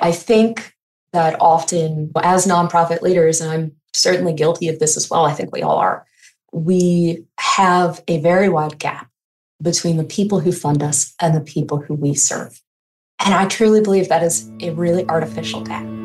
I think that often as nonprofit leaders, and I'm certainly guilty of this as well, I think we all are, we have a very wide gap between the people who fund us and the people who we serve. And I truly believe that is a really artificial gap.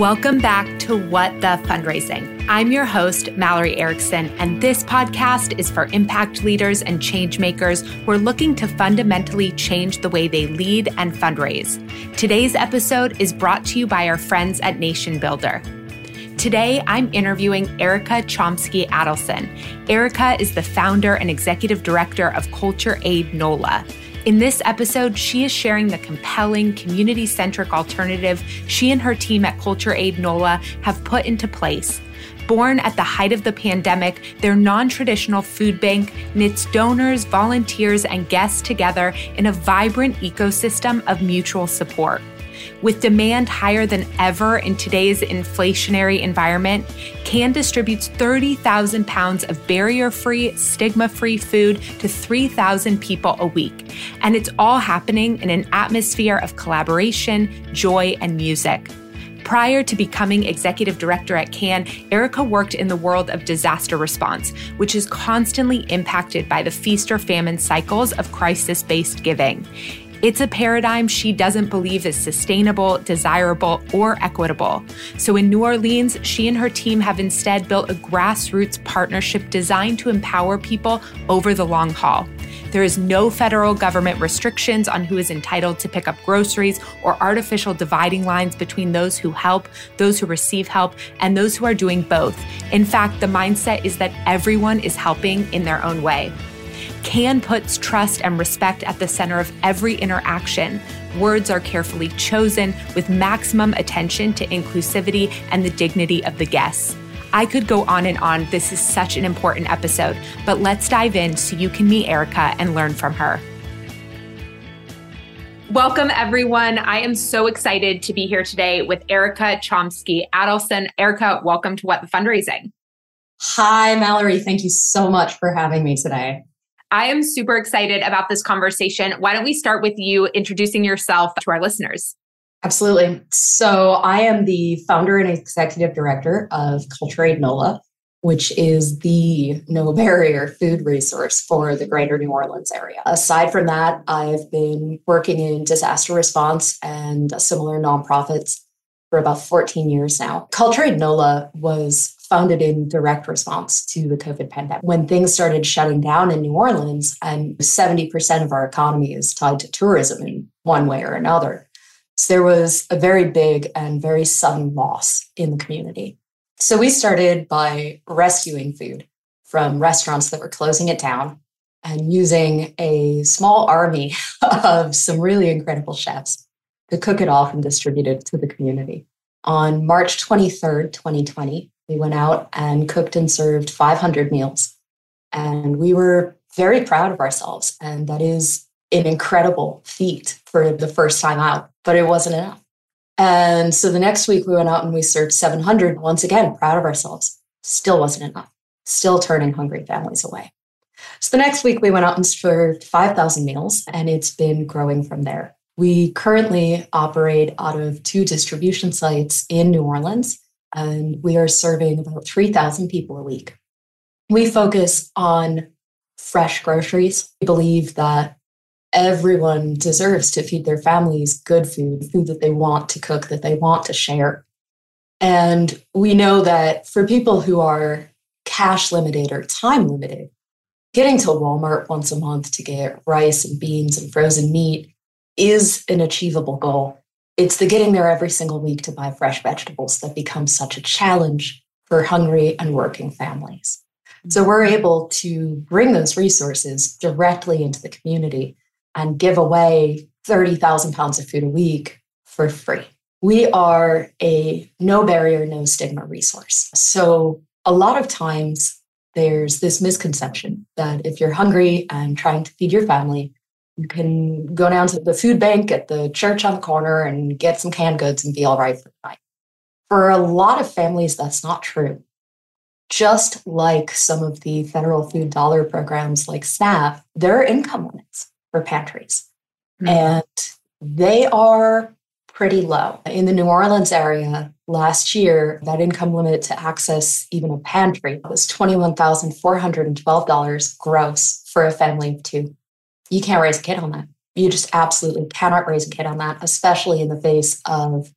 Welcome back to What the Fundraising. I'm your host, Mallory Erickson, and this podcast is for impact leaders and change makers who are looking to fundamentally change the way they lead and fundraise. Today's episode is brought to you by our friends at Nation Builder. Today, I'm interviewing Erica Chomsky Adelson. Erica is the founder and executive director of Culture Aid NOLA. In this episode, she is sharing the compelling community centric alternative she and her team at Culture Aid NOLA have put into place. Born at the height of the pandemic, their non traditional food bank knits donors, volunteers, and guests together in a vibrant ecosystem of mutual support. With demand higher than ever in today's inflationary environment, CAN distributes 30,000 pounds of barrier free, stigma free food to 3,000 people a week. And it's all happening in an atmosphere of collaboration, joy, and music. Prior to becoming executive director at CAN, Erica worked in the world of disaster response, which is constantly impacted by the feast or famine cycles of crisis based giving. It's a paradigm she doesn't believe is sustainable, desirable, or equitable. So in New Orleans, she and her team have instead built a grassroots partnership designed to empower people over the long haul. There is no federal government restrictions on who is entitled to pick up groceries or artificial dividing lines between those who help, those who receive help, and those who are doing both. In fact, the mindset is that everyone is helping in their own way. CAN puts trust and respect at the center of every interaction. Words are carefully chosen with maximum attention to inclusivity and the dignity of the guests. I could go on and on. This is such an important episode, but let's dive in so you can meet Erica and learn from her. Welcome, everyone. I am so excited to be here today with Erica Chomsky Adelson. Erica, welcome to What the Fundraising. Hi, Mallory. Thank you so much for having me today. I am super excited about this conversation. Why don't we start with you introducing yourself to our listeners? Absolutely. So, I am the founder and executive director of Culture NOLA, which is the no barrier food resource for the greater New Orleans area. Aside from that, I've been working in disaster response and similar nonprofits for about 14 years now. Culture Aid NOLA was founded in direct response to the COVID pandemic. When things started shutting down in New Orleans, um, and 70% of our economy is tied to tourism in one way or another, so there was a very big and very sudden loss in the community. So we started by rescuing food from restaurants that were closing it down and using a small army of some really incredible chefs to cook it off and distribute it to the community. On March 23rd, 2020, we went out and cooked and served 500 meals. And we were very proud of ourselves. And that is an incredible feat for the first time out, but it wasn't enough. And so the next week we went out and we served 700. Once again, proud of ourselves. Still wasn't enough. Still turning hungry families away. So the next week we went out and served 5,000 meals, and it's been growing from there. We currently operate out of two distribution sites in New Orleans and we are serving about 3,000 people a week. We focus on fresh groceries. We believe that everyone deserves to feed their families good food, food that they want to cook, that they want to share. And we know that for people who are cash limited or time limited, getting to Walmart once a month to get rice and beans and frozen meat is an achievable goal It's the getting there every single week to buy fresh vegetables that becomes such a challenge for hungry and working families. So mm-hmm. we're able to bring those resources directly into the community and give away 30,000 pounds of food a week for free. We are a no barrier, no stigma resource. So a lot of times there's this misconception that if you're hungry and trying to feed your family, you can go down to the food bank at the church on the corner and get some canned goods and be all right for the night. For a lot of families, that's not true. Just like some of the federal food dollar programs like SNAP, there are income limits for pantries. Mm-hmm. And they are pretty low. In the New Orleans area last year, that income limit to access even a pantry was $21,412 gross for a family of two. You can't raise a kid on that. You just absolutely cannot raise a kid on that, especially in the face of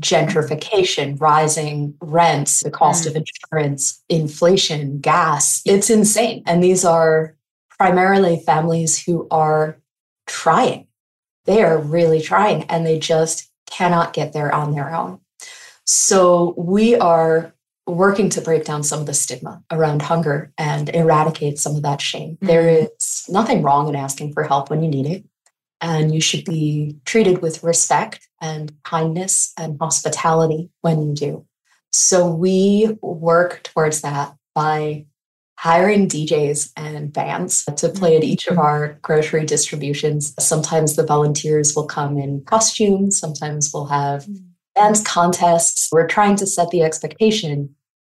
gentrification, rising rents, the cost mm. of insurance, inflation, gas. It's insane. And these are primarily families who are trying. They are really trying and they just cannot get there on their own. So we are working to break down some of the stigma around hunger and eradicate some of that shame. Mm-hmm. There is nothing wrong in asking for help when you need it. And you should be treated with respect and kindness and hospitality when you do. So we work towards that by hiring DJs and bands to play at each of mm-hmm. our grocery distributions. Sometimes the volunteers will come in costumes, sometimes we'll have mm. Dance contests. We're trying to set the expectation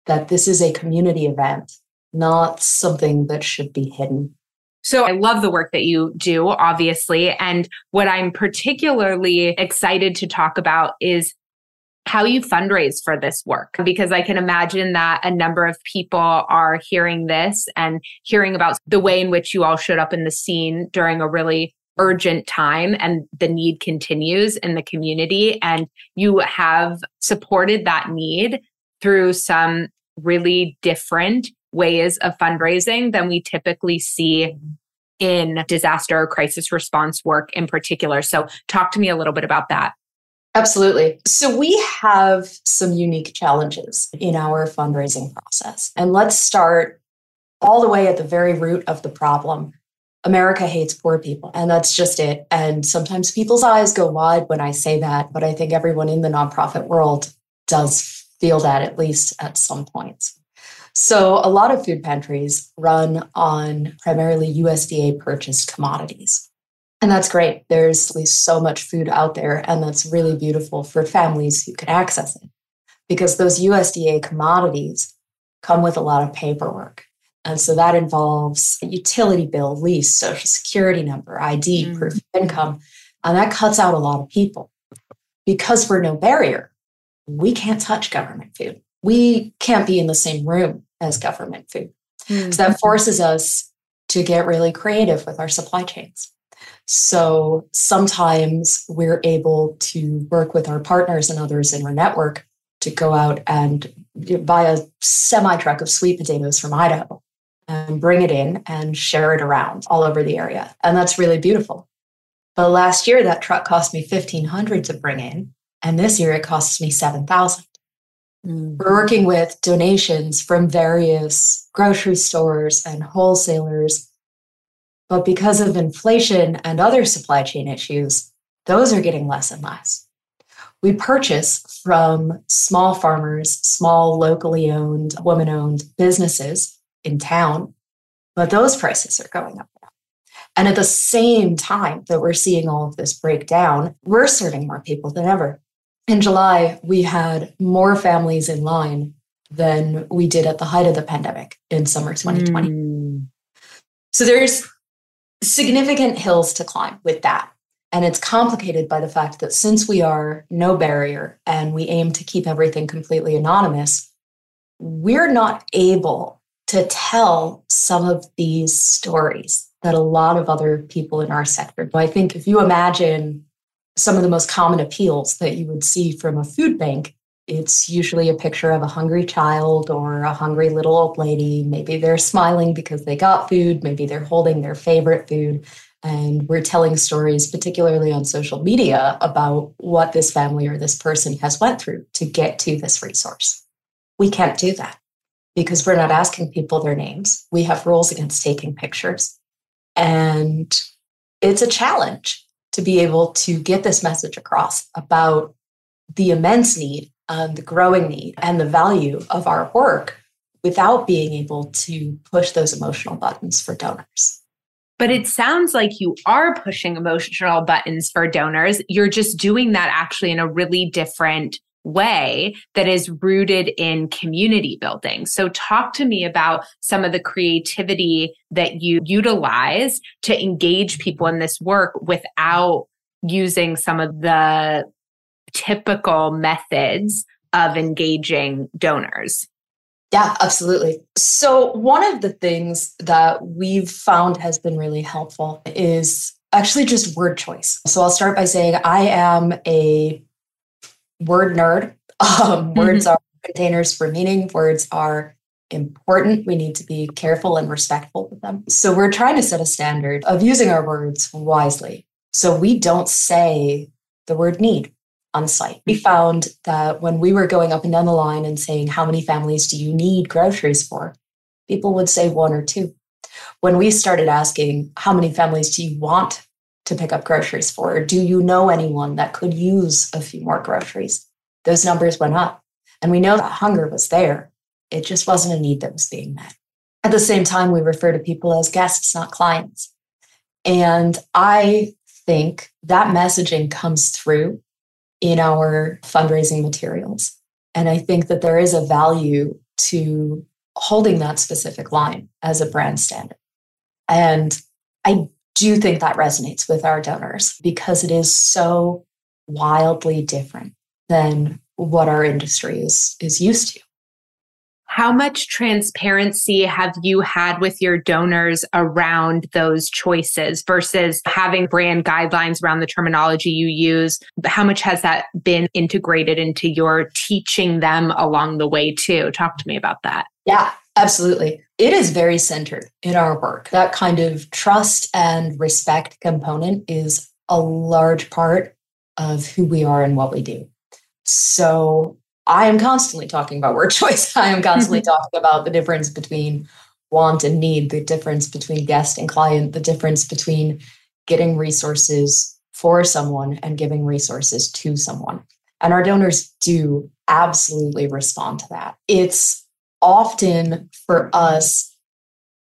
that this is a community event, not something that should be hidden. So I love the work that you do, obviously. And what I'm particularly excited to talk about is how you fundraise for this work because I can imagine that a number of people are hearing this and hearing about the way in which you all showed up in the scene during a really urgent time and the need continues in the community and you have supported that need through some really different ways of fundraising than we typically see in disaster or crisis response work in particular. So talk to me a little bit about that. Absolutely. So we have some unique challenges in our fundraising process. And let's start all the way at the very root of the problem. America hates poor people, and that's just it. And sometimes people's eyes go wide when I say that, but I think everyone in the nonprofit world does feel that at least at some points. So, a lot of food pantries run on primarily USDA purchased commodities. And that's great. There's at least so much food out there, and that's really beautiful for families who can access it because those USDA commodities come with a lot of paperwork. And so that involves a utility bill, lease, social security number, ID, mm. proof of income. And that cuts out a lot of people. Because we're no barrier, we can't touch government food. We can't be in the same room as government food. Mm. So that forces us to get really creative with our supply chains. So sometimes we're able to work with our partners and others in our network to go out and buy a semi truck of sweet potatoes from Idaho and bring it in and share it around all over the area. And that's really beautiful. But last year, that truck cost me 1500 to bring in. And this year, it costs me 7000 mm. We're working with donations from various grocery stores and wholesalers but because of inflation and other supply chain issues, those are getting less and less. We purchase from small farmers, small locally owned, woman owned businesses in town, but those prices are going up. And at the same time that we're seeing all of this break down, we're serving more people than ever. In July, we had more families in line than we did at the height of the pandemic in summer 2020. Mm. So there's significant hills to climb with that. And it's complicated by the fact that since we are no barrier and we aim to keep everything completely anonymous, we're not able to tell some of these stories that a lot of other people in our sector do. I think if you imagine some of the most common appeals that you would see from a food bank, it's usually a picture of a hungry child or a hungry little old lady. Maybe they're smiling because they got food. Maybe they're holding their favorite food. and we're telling stories particularly on social media about what this family or this person has went through to get to this resource we can't do that because we're not asking people their names we have rules against taking pictures and it's a challenge to be able to get this message across about the immense need and the growing need and the value of our work without being able to push those emotional buttons for donors. But it sounds like you are pushing emotional buttons for donors. You're just doing that actually in a really different way that is rooted in community building. So, talk to me about some of the creativity that you utilize to engage people in this work without using some of the typical methods of engaging donors. Yeah, absolutely. So, one of the things that we've found has been really helpful is actually just word choice. So, I'll start by saying I am a word nerd. Um, mm-hmm. Words are containers for meaning, words are important. We need to be careful and respectful with them. So, we're trying to set a standard of using our words wisely. So, we don't say the word need on site. We found that when we were going up and down the line and saying, How many families do you need groceries for? People would say one or two. When we started asking, How many families do you want to pick up groceries for? Or do you know anyone that could use a few more groceries? Those numbers went up. And we know that hunger was there. It just wasn't a need that was being met. At the same time, we refer to people as guests, not clients. And I think that messaging comes through in our fundraising materials. And I think that there is a value to holding that specific line as a brand standard. And I do you think that resonates with our donors because it is so wildly different than what our industry is, is used to. How much transparency have you had with your donors around those choices versus having brand guidelines around the terminology you use? How much has that been integrated into your teaching them along the way, too? Talk to me about that. Yeah, absolutely. It is very centered in our work. That kind of trust and respect component is a large part of who we are and what we do. So I am constantly talking about word choice. I am constantly mm-hmm. talking about the difference between want and need, the difference between guest and client, the difference between getting resources for someone and giving resources to someone. And our donors do absolutely respond to that. It's often for us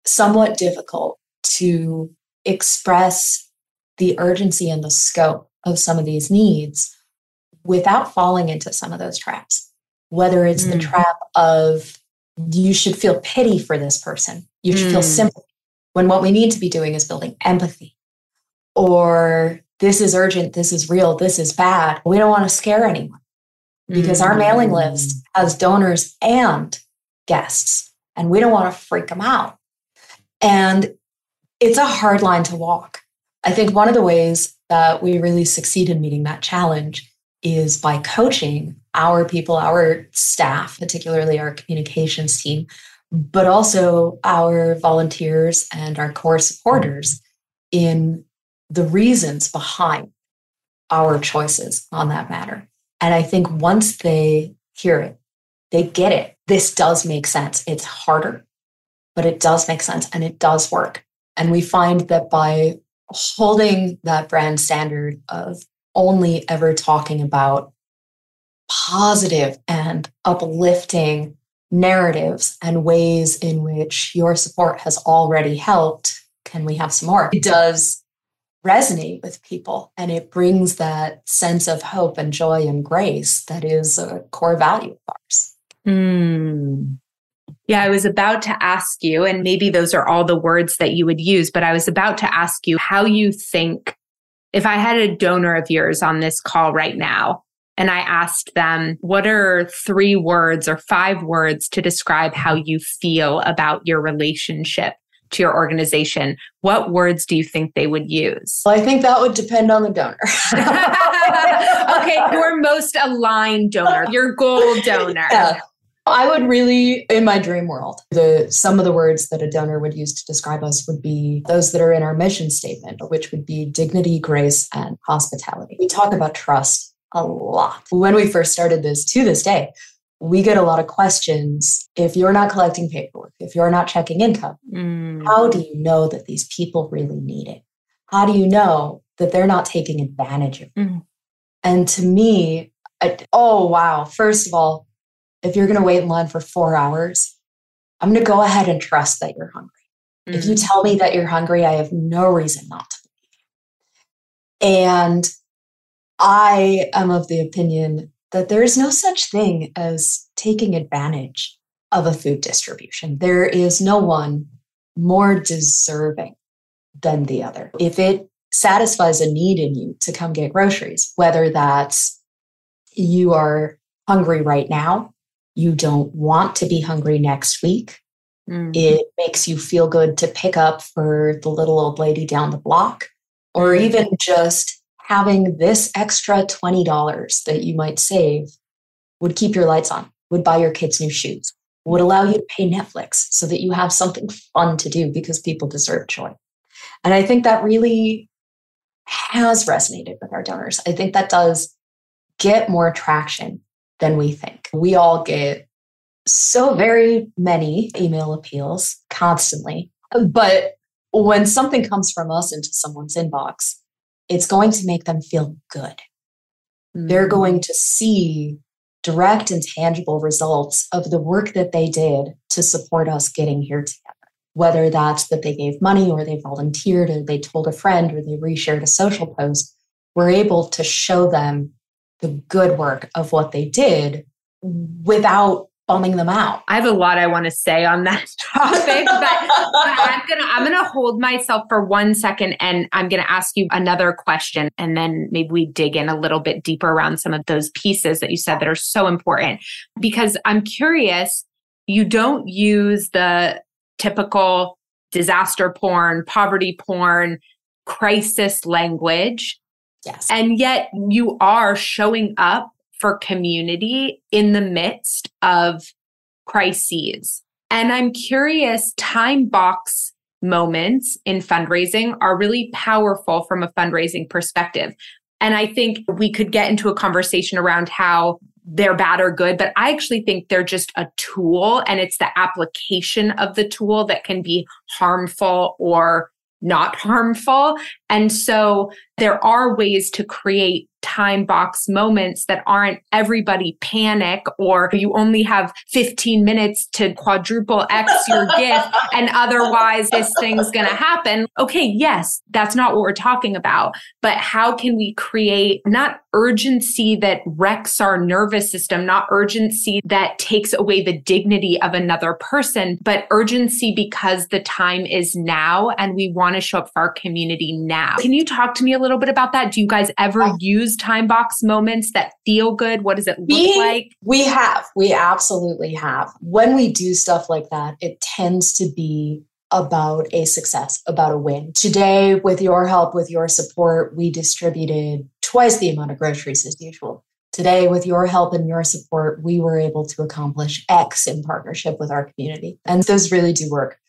somewhat difficult to express the urgency and the scope of some of these needs without falling into some of those traps. Whether it's mm. the trap of you should feel pity for this person, you should mm. feel sympathy, when what we need to be doing is building empathy. Or this is urgent, this is real, this is bad. We don't want to scare anyone because mm. our mailing list has donors and guests, and we don't want to freak them out. And it's a hard line to walk. I think one of the ways that we really succeed in meeting that challenge is by coaching our people, our staff, particularly our communications team, but also our volunteers and our core supporters in the reasons behind our choices on that matter. And I think once they hear it, they get it. This does make sense. It's harder, but it does make sense and it does work. And we find that by holding that brand standard of only ever talking about positive and uplifting narratives and ways in which your support has already helped. Can we have some more? It does resonate with people and it brings that sense of hope and joy and grace that is a core value of ours. Mm. Yeah, I was about to ask you, and maybe those are all the words that you would use, but I was about to ask you how you think if I had a donor of yours on this call right now, and I asked them, what are three words or five words to describe how you feel about your relationship to your organization? What words do you think they would use? Well, I think that would depend on the donor. okay, your most aligned donor, your goal donor. Yeah. I would really, in my dream world, the some of the words that a donor would use to describe us would be those that are in our mission statement, which would be dignity, grace, and hospitality. We talk about trust a lot. When we first started this to this day, we get a lot of questions. If you're not collecting paperwork, if you're not checking income, mm. how do you know that these people really need it? How do you know that they're not taking advantage of you? Mm. And to me, I, oh, wow. First of all, if you're going to wait in line for four hours, I'm going to go ahead and trust that you're hungry. Mm-hmm. If you mm. tell me that you're hungry, I have no reason not to believe you. And I am of the opinion that there is no such thing as taking advantage of a food distribution. There is no one more deserving than the other. If it satisfies a need in you to come get groceries, whether that's you are hungry right now you don't want to be hungry next week. Mm-hmm. It makes you feel good to pick up for the little old lady down the block, or mm-hmm. even just having this extra $20 that you might save would keep your lights on, would buy your kids new shoes, would allow you to pay Netflix so that you have something fun to do because people deserve joy. And I think that really has resonated with our donors. I think that does get more traction than we think. We all get so very many email appeals constantly. But when something comes from us into someone's inbox, it's going to make them feel good. Mm-hmm. They're going to see direct and tangible results of the work that they did to support us getting here together. Whether that's that they gave money or they volunteered or they told a friend or they reshared a social post, we're able to show them the good work of what they did without bumming them out. I have a lot I want to say on that topic, but I'm gonna I'm gonna hold myself for one second and I'm gonna ask you another question and then maybe we dig in a little bit deeper around some of those pieces that you said that are so important. Because I'm curious, you don't use the typical disaster porn, poverty porn, crisis language Yes. And yet you are showing up for community in the midst of crises. And I'm curious, time box moments in fundraising are really powerful from a fundraising perspective. And I think we could get into a conversation around how they're bad or good, but I actually think they're just a tool and it's the application of the tool that can be harmful or not harmful. And so there are ways to create time box moments that aren't everybody panic or you only have 15 minutes to quadruple X your gift and otherwise this thing's going to happen. Okay, yes, that's not what we're talking about. But how can we create not urgency that wrecks our nervous system, not urgency that takes away the dignity of another person, but urgency because the time is now and we want to show up for our community now. Can you talk to me a little bit about that? Do you guys ever use use time box moments that feel good? What does it look we, like? We have. We absolutely have. When we do stuff like that, it tends to be about a success, about a win. Today, with your help, with your support, we distributed twice the amount of groceries as usual. Today, with your help and your support, we were able to accomplish X in partnership with our community. And those really do work.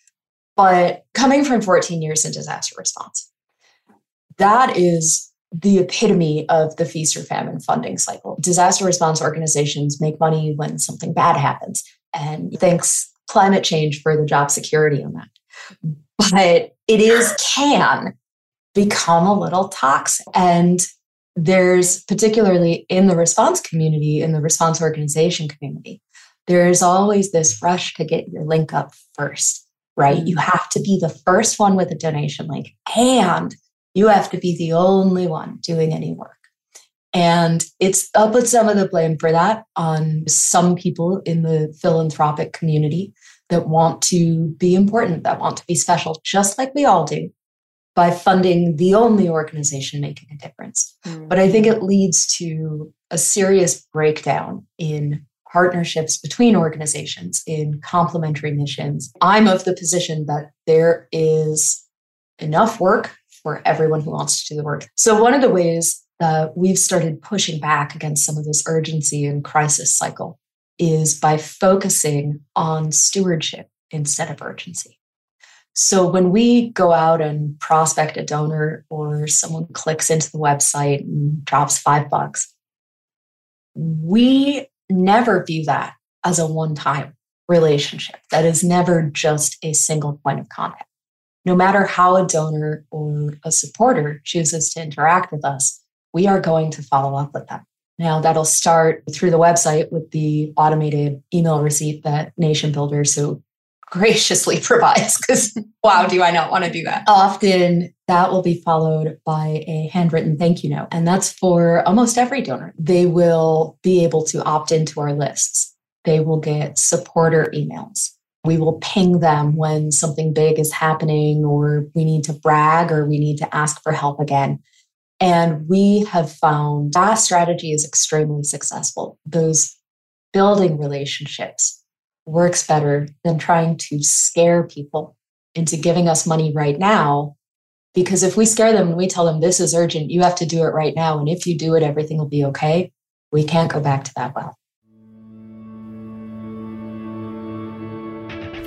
But coming from 14 years in disaster response, that is the epitome of the feast or famine funding cycle. Disaster response organizations make money when something bad happens. And thanks climate change for the job security on that. But it is can become a little toxic. And there's particularly in the response community, in the response organization community, there's always this rush to get your link up first, right? Mm-hmm. You have to be the first one with a donation link and you have to be the only one doing any work. And it's I'll put some of the blame for that on some people in the philanthropic community that want to be important, that want to be special, just like we all do, by funding the only organization making a difference. Mm. But I think it leads to a serious breakdown in partnerships between organizations in complementary missions. I'm of the position that there is enough work for everyone who wants to do the work. So, one of the ways that we've started pushing back against some of this urgency and crisis cycle is by focusing on stewardship instead of urgency. So when we go out and prospect a donor or someone clicks into the website and drops five bucks, we never view that as a one time relationship. That is never just a single point of contact. No matter how a donor or a supporter chooses to interact with us, we are going to follow up with them. Now, that'll start through the website with the automated email receipt that Nation Builder so graciously provides. Because, wow, do I not want to do that? Often that will be followed by a handwritten thank you note. And that's for almost every donor. They will be able to opt into our lists, they will get supporter emails. We will ping them when something big is happening, or we need to brag, or we need to ask for help again. And we have found that strategy is extremely successful. Those building relationships works better than trying to scare people into giving us money right now. Because if we scare them and we tell them this is urgent, you have to do it right now. And if you do it, everything will be okay. We can't go back to that well.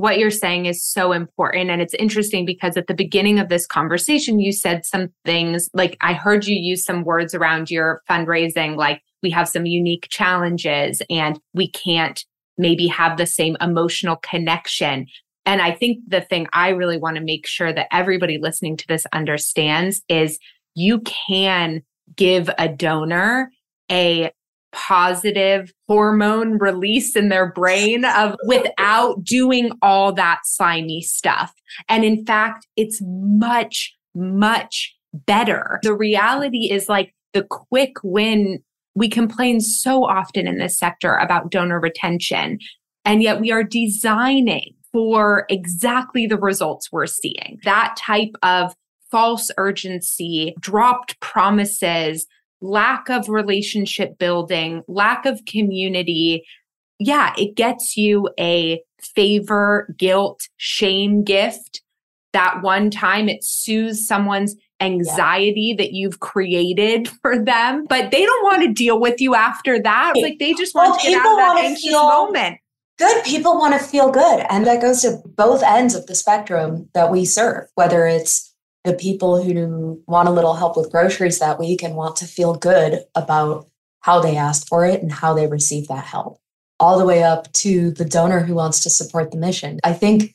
What you're saying is so important. And it's interesting because at the beginning of this conversation, you said some things like I heard you use some words around your fundraising, like we have some unique challenges and we can't maybe have the same emotional connection. And I think the thing I really want to make sure that everybody listening to this understands is you can give a donor a positive hormone release in their brain of without doing all that slimy stuff. And in fact, it's much, much better. The reality is like the quick win. We complain so often in this sector about donor retention, and yet we are designing for exactly the results we're seeing. That type of false urgency, dropped promises, lack of relationship building, lack of community, yeah, it gets you a favor, guilt, shame gift. That one time it soothes someone's anxiety yeah. that you've created for them, but they don't want to deal with you after that. Like they just want well, to get out of that anxious feel, moment. Good people want to feel good. And that goes to both ends of the spectrum that we serve, whether it's the people who want a little help with groceries that week and want to feel good about how they asked for it and how they received that help, all the way up to the donor who wants to support the mission. I think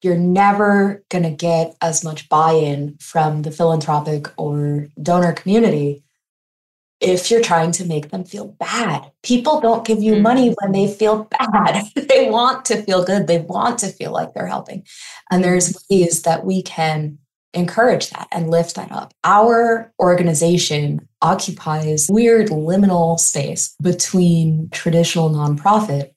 you're never going to get as much buy in from the philanthropic or donor community if you're trying to make them feel bad. People don't give you money mm-hmm. when they feel bad. they want to feel good. They want to feel like they're helping. And there's ways that we can encourage that and lift that up. Our organization occupies weird liminal space between traditional nonprofit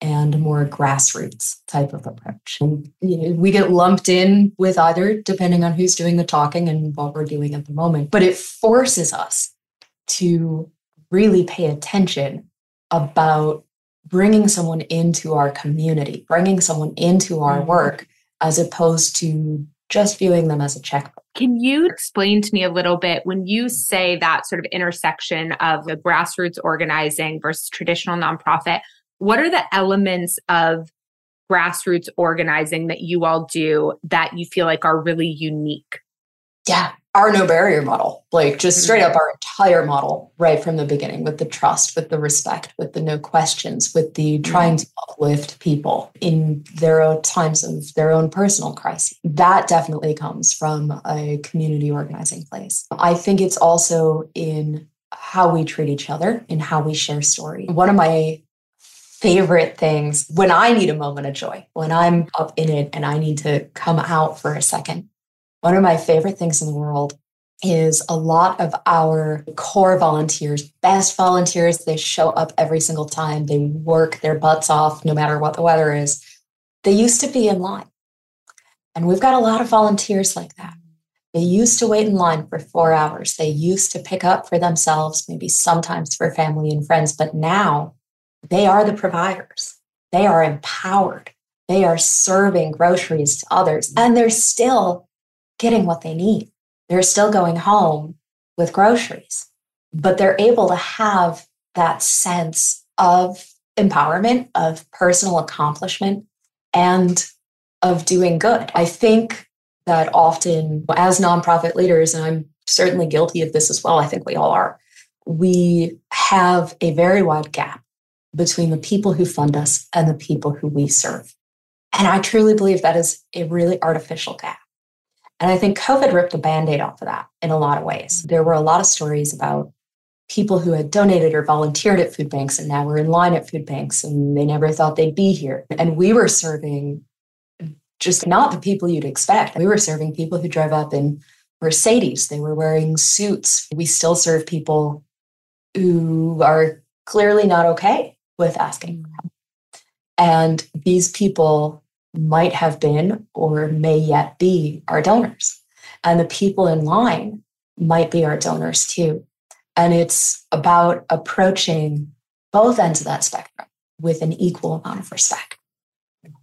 and a more grassroots type of approach. And, you know, we get lumped in with either, depending on who's doing the talking and what we're doing at the moment. But it forces us to really pay attention about bringing someone into our community, bringing someone into our mm-hmm. work, as opposed to just viewing them as a checkbook. Can you explain to me a little bit when you say that sort of intersection of the grassroots organizing versus traditional nonprofit? What are the elements of grassroots organizing that you all do that you feel like are really unique? Yeah our no barrier model, like just straight up mm-hmm. our entire model right from the beginning with the trust, with the respect, with the no questions, with the mm-hmm. trying to uplift people in their own times of their own personal crisis. That definitely comes from a community organizing place. I think it's also in how we treat each other and how we share story. One of my favorite things when I need a moment of joy, when I'm up in it and I need to come out for a second. One of my favorite things in the world is a lot of our core volunteers, best volunteers, they show up every single time. They work their butts off no matter what the weather is. They used to be in line. And we've got a lot of volunteers like that. They used to wait in line for four hours. They used to pick up for themselves, maybe sometimes for family and friends, but now they are the providers. They are empowered. They are serving groceries to others, and they're still getting what they need. They're still going home with groceries, but they're able to have that sense of empowerment, of personal accomplishment, and of doing good. I think that often, as nonprofit leaders, and I'm certainly guilty of this as well, I think we all are, we have a very wide gap between the people who fund us and the people who we serve. And I truly believe that is a really artificial gap. And I think COVID ripped the band aid off of that in a lot of ways. There were a lot of stories about people who had donated or volunteered at food banks and now were in line at food banks and they never thought they'd be here. And we were serving just not the people you'd expect. We were serving people who drive up in Mercedes, they were wearing suits. We still serve people who are clearly not okay with asking. And these people might have been or may yet be our donors. And the people in line might be our donors too. And it's about approaching both ends of that spectrum with an equal amount of respect.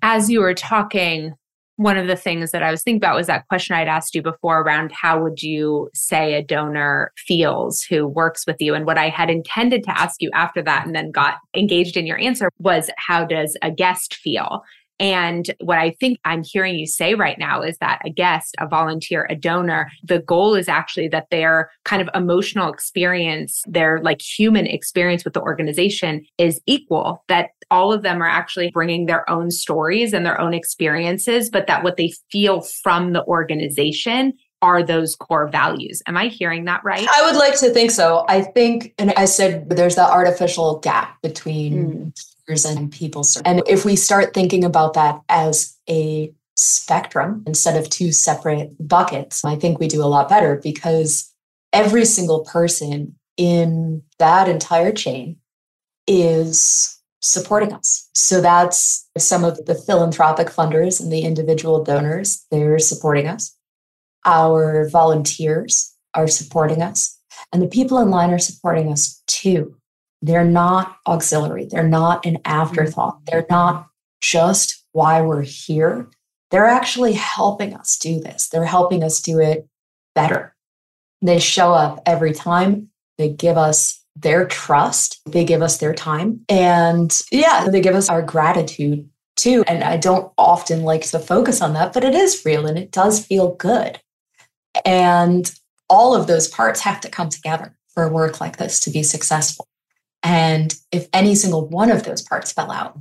As you were talking, one of the things that I was thinking about was that question I'd asked you before around how would you say a donor feels who works with you? And what I had intended to ask you after that and then got engaged in your answer was how does a guest feel? And what I think I'm hearing you say right now is that a guest, a volunteer, a donor, the goal is actually that their kind of emotional experience, their like human experience with the organization is equal, that all of them are actually bringing their own stories and their own experiences, but that what they feel from the organization are those core values. Am I hearing that right? I would like to think so. I think, and I said there's that artificial gap between mm and people. And if we start thinking about that as a spectrum instead of two separate buckets, I think we do a lot better because every single person in that entire chain is supporting us. So that's some of the philanthropic funders and the individual donors, they're supporting us. Our volunteers are supporting us, and the people in line are supporting us too. They're not auxiliary. They're not an afterthought. Mm-hmm. They're not just why we're here. They're actually helping us do this. They're helping us do it better. They show up every time. They give us their trust. They give us their time. And yeah, they give us our gratitude too. And I don't often like to focus on that, but it is real and it does feel good. And all of those parts have to come together for a work like this to be successful. And if any single one of those parts fell out,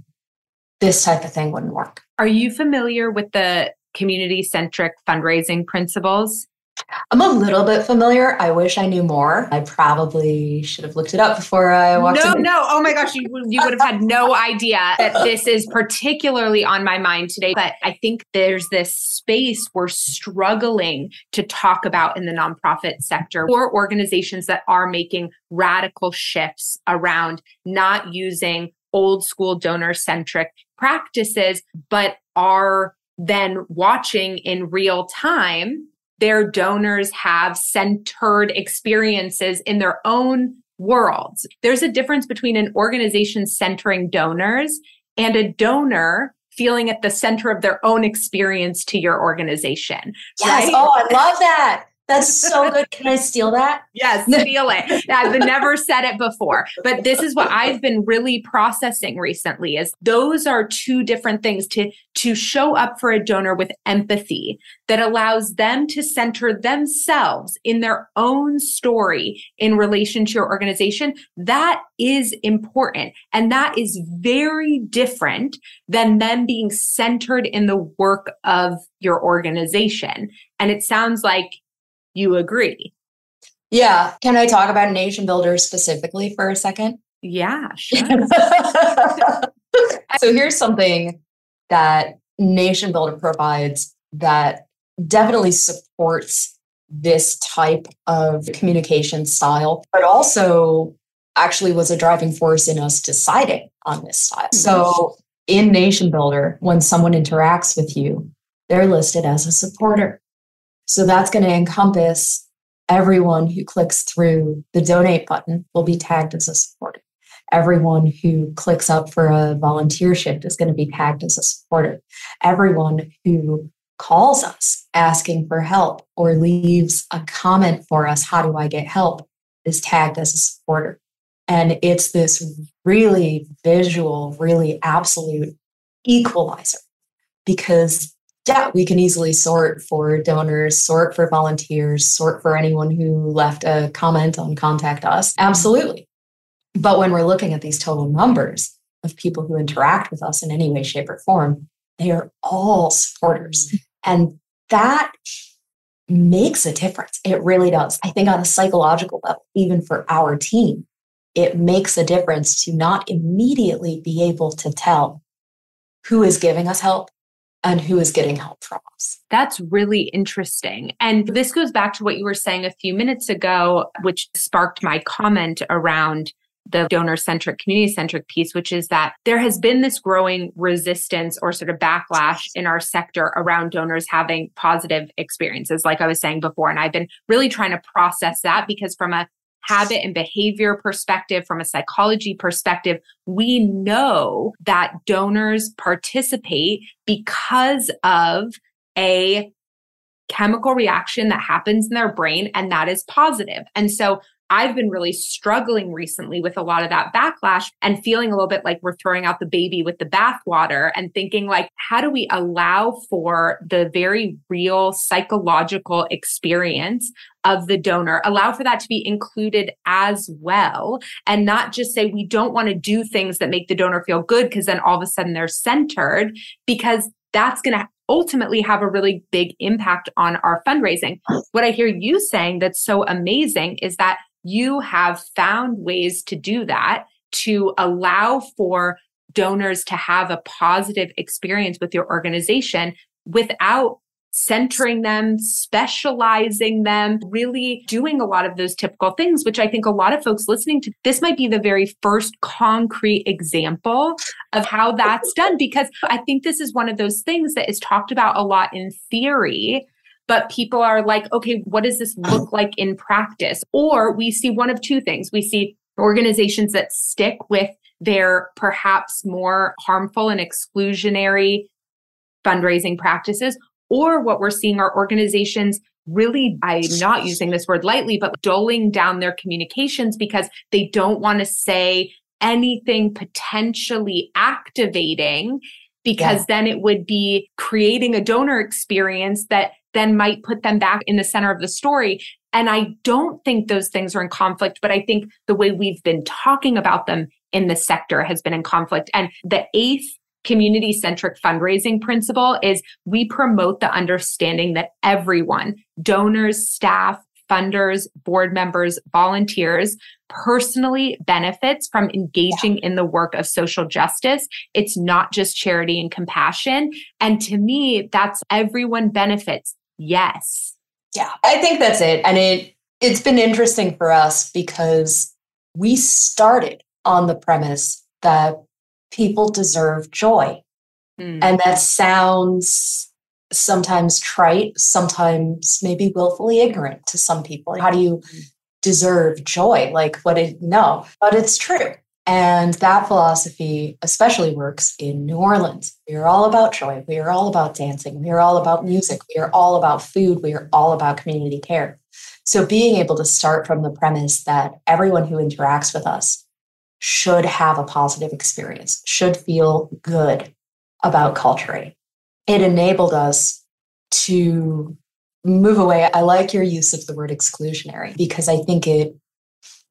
this type of thing wouldn't work. Are you familiar with the community centric fundraising principles? I'm a little bit familiar. I wish I knew more. I probably should have looked it up before I walked no, in. No, no. Oh my gosh, you, you would have had no idea that this is particularly on my mind today. But I think there's this space we're struggling to talk about in the nonprofit sector or organizations that are making radical shifts around not using old school donor centric practices, but are then watching in real time their donors have centered experiences in their own worlds. There's a difference between an organization centering donors and a donor feeling at the center of their own experience to your organization. Yes. Right? Oh, I love that. That's so good. Can I steal that? Yes, steal it. I've never said it before, but this is what I've been really processing recently is those are two different things to to show up for a donor with empathy that allows them to center themselves in their own story in relation to your organization. That is important and that is very different than them being centered in the work of your organization. And it sounds like you agree. Yeah. Can I talk about Nation Builders specifically for a second? Yeah, sure. so here's something that Nation Builder provides that definitely supports this type of communication style, but also actually was a driving force in us deciding on this style. So hmm. in Nation Builder, when someone interacts with you, they're listed as a supporter. So that's going to encompass everyone who clicks through the donate button will be tagged as a supporter. Everyone who clicks up for a volunteer shift is going to be tagged as a supporter. Everyone who calls us asking for help or leaves a comment for us, how do I get help, is tagged as a supporter. And it's this really visual, really absolute equalizer because yeah, we can easily sort for donors, sort for volunteers, sort for anyone who left a comment on Contact Us. Absolutely. But when we're looking at these total numbers of people who interact with us in any way, shape, or form, they are all supporters. And that makes a difference. It really does. I think on a psychological level, even for our team, it makes a difference to not immediately be able to tell who is giving us help and who is getting help from us. That's really interesting. And this goes back to what you were saying a few minutes ago, which sparked my comment around the donor centric, community centric piece, which is that there has been this growing resistance or sort of backlash in our sector around donors having positive experiences, like I was saying before. And I've been really trying to process that because from a habit and behavior perspective, from a psychology perspective, we know that donors participate because of a chemical reaction that happens in their brain and that is positive. And so I've been really struggling recently with a lot of that backlash and feeling a little bit like we're throwing out the baby with the bathwater and thinking like, how do we allow for the very real psychological experience of the donor, allow for that to be included as well, and not just say we don't want to do things that make the donor feel good because then all of a sudden they're centered because that's going to ultimately have a really big impact on our fundraising. What I hear you saying that's so amazing is that you have found ways to do that to allow for donors to have a positive experience with your organization without centering them, specializing them, really doing a lot of those typical things, which I think a lot of folks listening to this might be the very first concrete example of how that's done. Because I think this is one of those things that is talked about a lot in theory, but people are like, okay, what does this look like in practice? Or we see one of two things. We see organizations that stick with their perhaps more harmful and exclusionary fundraising practices, or what we're seeing are organizations really, I'm not using this word lightly, but doling down their communications because they don't want to say anything potentially activating because yeah. then it would be creating a donor experience that then might put them back in the center of the story. And I don't think those things are in conflict, but I think the way we've been talking about them in the sector has been in conflict. And the eighth community centric fundraising principle is we promote the understanding that everyone, donors, staff, funders, board members, volunteers personally benefits from engaging in the work of social justice. It's not just charity and compassion. And to me, that's everyone benefits. Yes. Yeah, I think that's it. And it it's been interesting for us because we started on the premise that people deserve joy. Mm. And that sounds sometimes trite, sometimes maybe willfully ignorant to some people. How do you hmm. deserve joy? Like what it no, but it's true. And that philosophy especially works in New Orleans. We are all about joy. We are all about dancing. We are all about music. We are all about food. We are all about community care. So being able to start from the premise that everyone who interacts with us should have a positive experience, should feel good about culture. It enabled us to move away. I like your use of the word exclusionary because I think it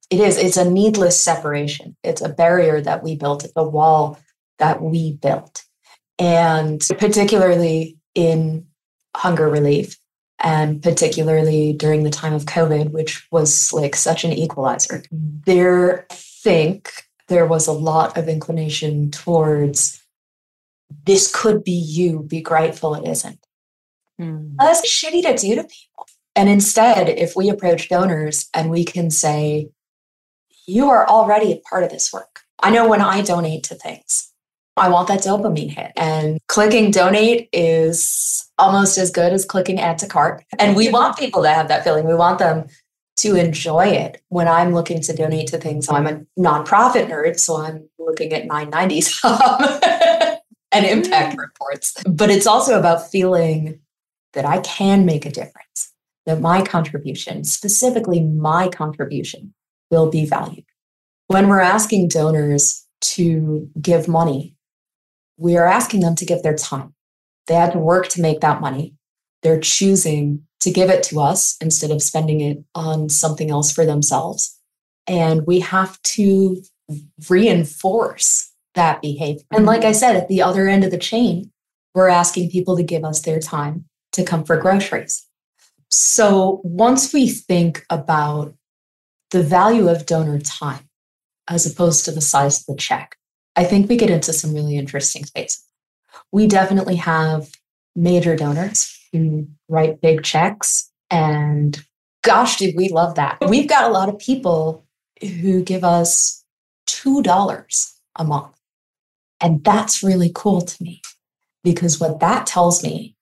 it is it's a needless separation. It's a barrier that we built, a wall that we built. And particularly in hunger relief and particularly during the time of COVID, which was like such an equalizer. There think there was a lot of inclination towards this could be you, be grateful it isn't. Mm. That's shitty to do to people. And instead, if we approach donors and we can say, you are already a part of this work. I know when I donate to things, I want that dopamine hit. And clicking donate is almost as good as clicking add to cart. And we want people to have that feeling. We want them to enjoy it. When I'm looking to donate to things, I'm a nonprofit nerd, so I'm looking at 990s and impact mm. reports. But it's also about feeling that I can make a difference, that my contribution, specifically my contribution, will be valued. When we're asking donors to give money, we are asking them to give their time. They had to work to make that money. They're choosing to give it to us instead of spending it on something else for themselves. And we have to reinforce that behavior. And like I said, at the other end of the chain, we're asking people to give us their time to come for groceries. So once we think about the value of donor time as opposed to the size of the check, I think we get into some really interesting spaces. We definitely have major donors who write big checks, and gosh, do we love that. Oh. We've got a lot of people who give us $2 a month. And that's really cool to me because what that tells me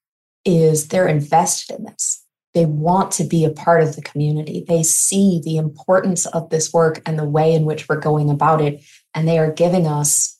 is they're invested in this. They want to be a part of the community. They see the importance of this work and the way in which we're going about it. And they are giving us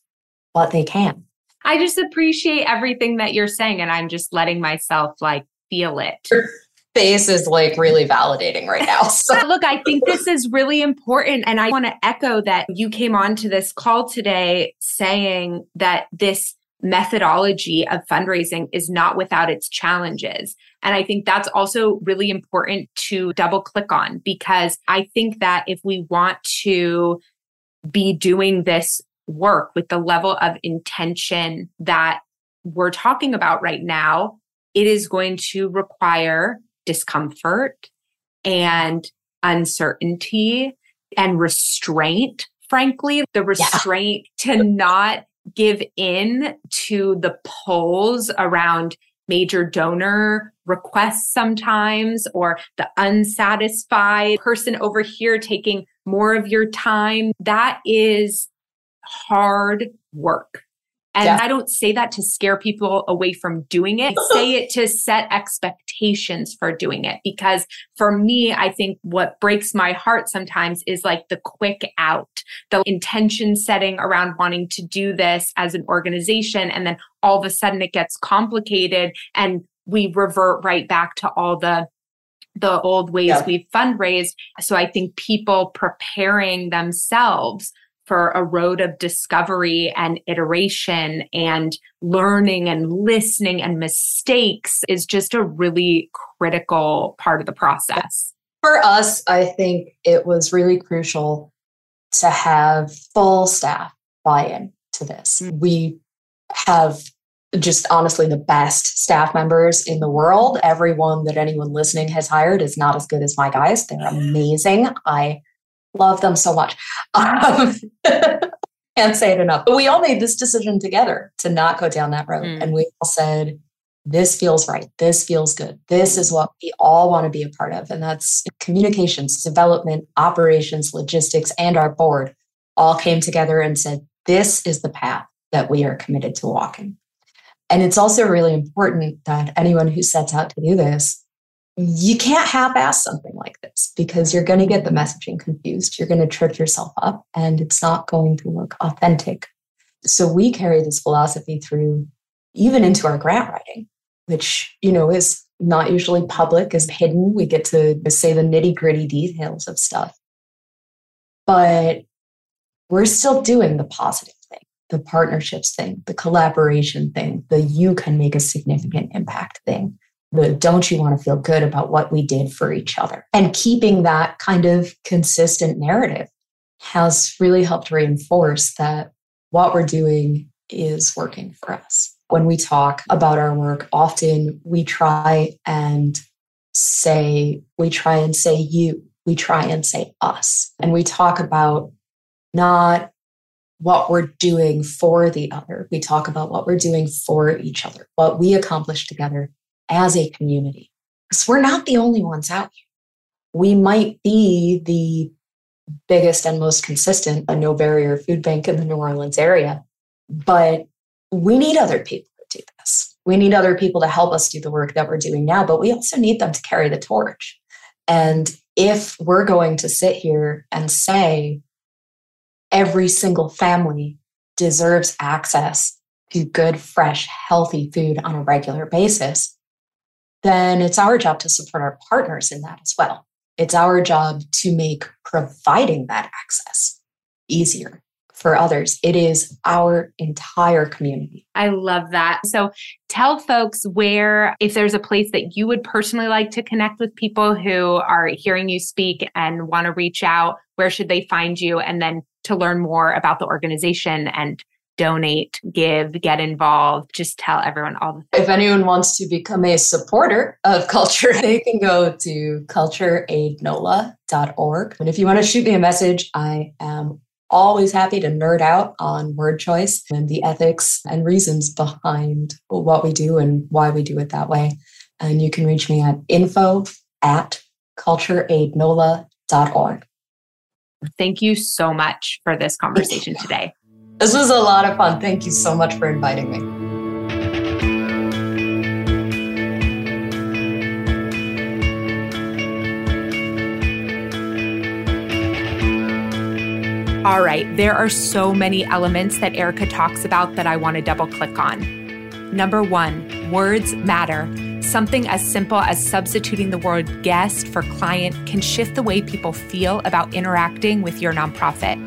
what they can. I just appreciate everything that you're saying. And I'm just letting myself like feel it. Your face is like really validating right now. So. Look, I think this is really important. And I want to echo that you came on to this call today saying that this methodology of fundraising is not without its challenges. And I think that's also really important to double click on because I think that if we want to be doing this work with the level of intention that we're talking about right now, it is going to require discomfort and uncertainty and restraint. Frankly, the restraint yeah. to not give in to the polls around major donor requests sometimes or the unsatisfied person over here taking more of your time. That is hard work. And yeah. I don't say that to scare people away from doing it. I say it to set expectations for doing it. Because for me, I think what breaks my heart sometimes is like the quick out, the intention setting around wanting to do this as an organization. And then all of a sudden it gets complicated and we revert right back to all the the old ways yeah. we've fundraised. So I think people preparing themselves for a road of discovery and iteration and learning and listening and mistakes is just a really critical part of the process. For us, I think it was really crucial to have full staff buy in to this. Mm-hmm. We have just honestly the best staff members in the world. Everyone that anyone listening has hired is not as good as my guys. They're amazing. I Love them so much. Um, can't say it enough. But we all made this decision together to not go down that road. Mm. And we all said, this feels right. This feels good. This is what we all want to be a part of. And that's communications, development, operations, logistics, and our board all came together and said, this is the path that we are committed to walking. And it's also really important that anyone who sets out to do this you can't half ass something like this because you're going to get the messaging confused. You're going to trip yourself up and it's not going to look authentic. So we carry this philosophy through even into our grant writing, which, you know, is not usually public, is hidden. We get to say the nitty gritty details of stuff. But we're still doing the positive thing, the partnerships thing, the collaboration thing, the you can make a significant impact thing don't you want to feel good about what we did for each other. And keeping that kind of consistent narrative has really helped reinforce that what we're doing is working for us. When we talk about our work, often we try and say, we try and say you, we try and say us. And we talk about not what we're doing for the other. We talk about what we're doing for each other, what we accomplish together as a community. Because we're not the only ones out here. We might be the biggest and most consistent a no barrier food bank in the New Orleans area, but we need other people to do this. We need other people to help us do the work that we're doing now, but we also need them to carry the torch. And if we're going to sit here and say every single family deserves access to good, fresh, healthy food on a regular basis, then it's our job to support our partners in that as well. It's our job to make providing that access easier for others. It is our entire community. I love that. So tell folks where, if there's a place that you would personally like to connect with people who are hearing you speak and want to reach out, where should they find you? And then to learn more about the organization and donate, give, get involved, just tell everyone all the things. If anyone wants to become a supporter of culture, they can go to cultureaidnola.org. And if you want to shoot me a message, I am always happy to nerd out on word choice and the ethics and reasons behind what we do and why we do it that way. And you can reach me at info at cultureaidnola.org. Thank you so much for this conversation today. This was a lot of fun. Thank you so much for inviting me. All right, there are so many elements that Erica talks about that I want to double click on. Number one, words matter. Something as simple as substituting the word guest for client can shift the way people feel about interacting with your nonprofit.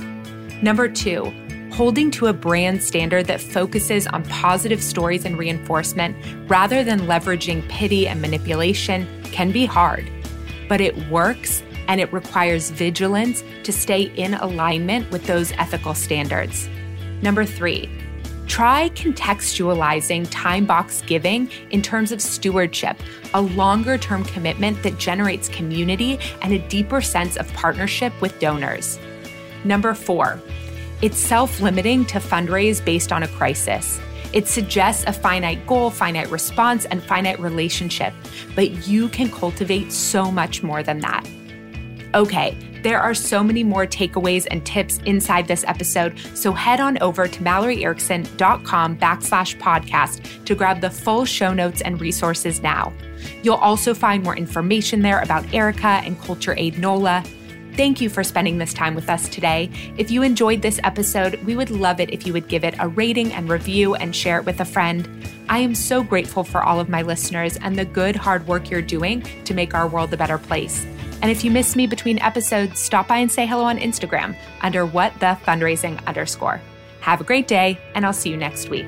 Number two, holding to a brand standard that focuses on positive stories and reinforcement rather than leveraging pity and manipulation can be hard, but it works and it requires vigilance to stay in alignment with those ethical standards. Number three, try contextualizing time box giving in terms of stewardship, a longer term commitment that generates community and a deeper sense of partnership with donors. Number four, it's self limiting to fundraise based on a crisis. It suggests a finite goal, finite response, and finite relationship, but you can cultivate so much more than that. Okay, there are so many more takeaways and tips inside this episode, so head on over to malloryerickson.com backslash podcast to grab the full show notes and resources now. You'll also find more information there about Erica and Culture Aid NOLA. Thank you for spending this time with us today. If you enjoyed this episode, we would love it if you would give it a rating and review and share it with a friend. I am so grateful for all of my listeners and the good, hard work you're doing to make our world a better place. And if you miss me between episodes, stop by and say hello on Instagram under what the fundraising underscore. Have a great day, and I'll see you next week.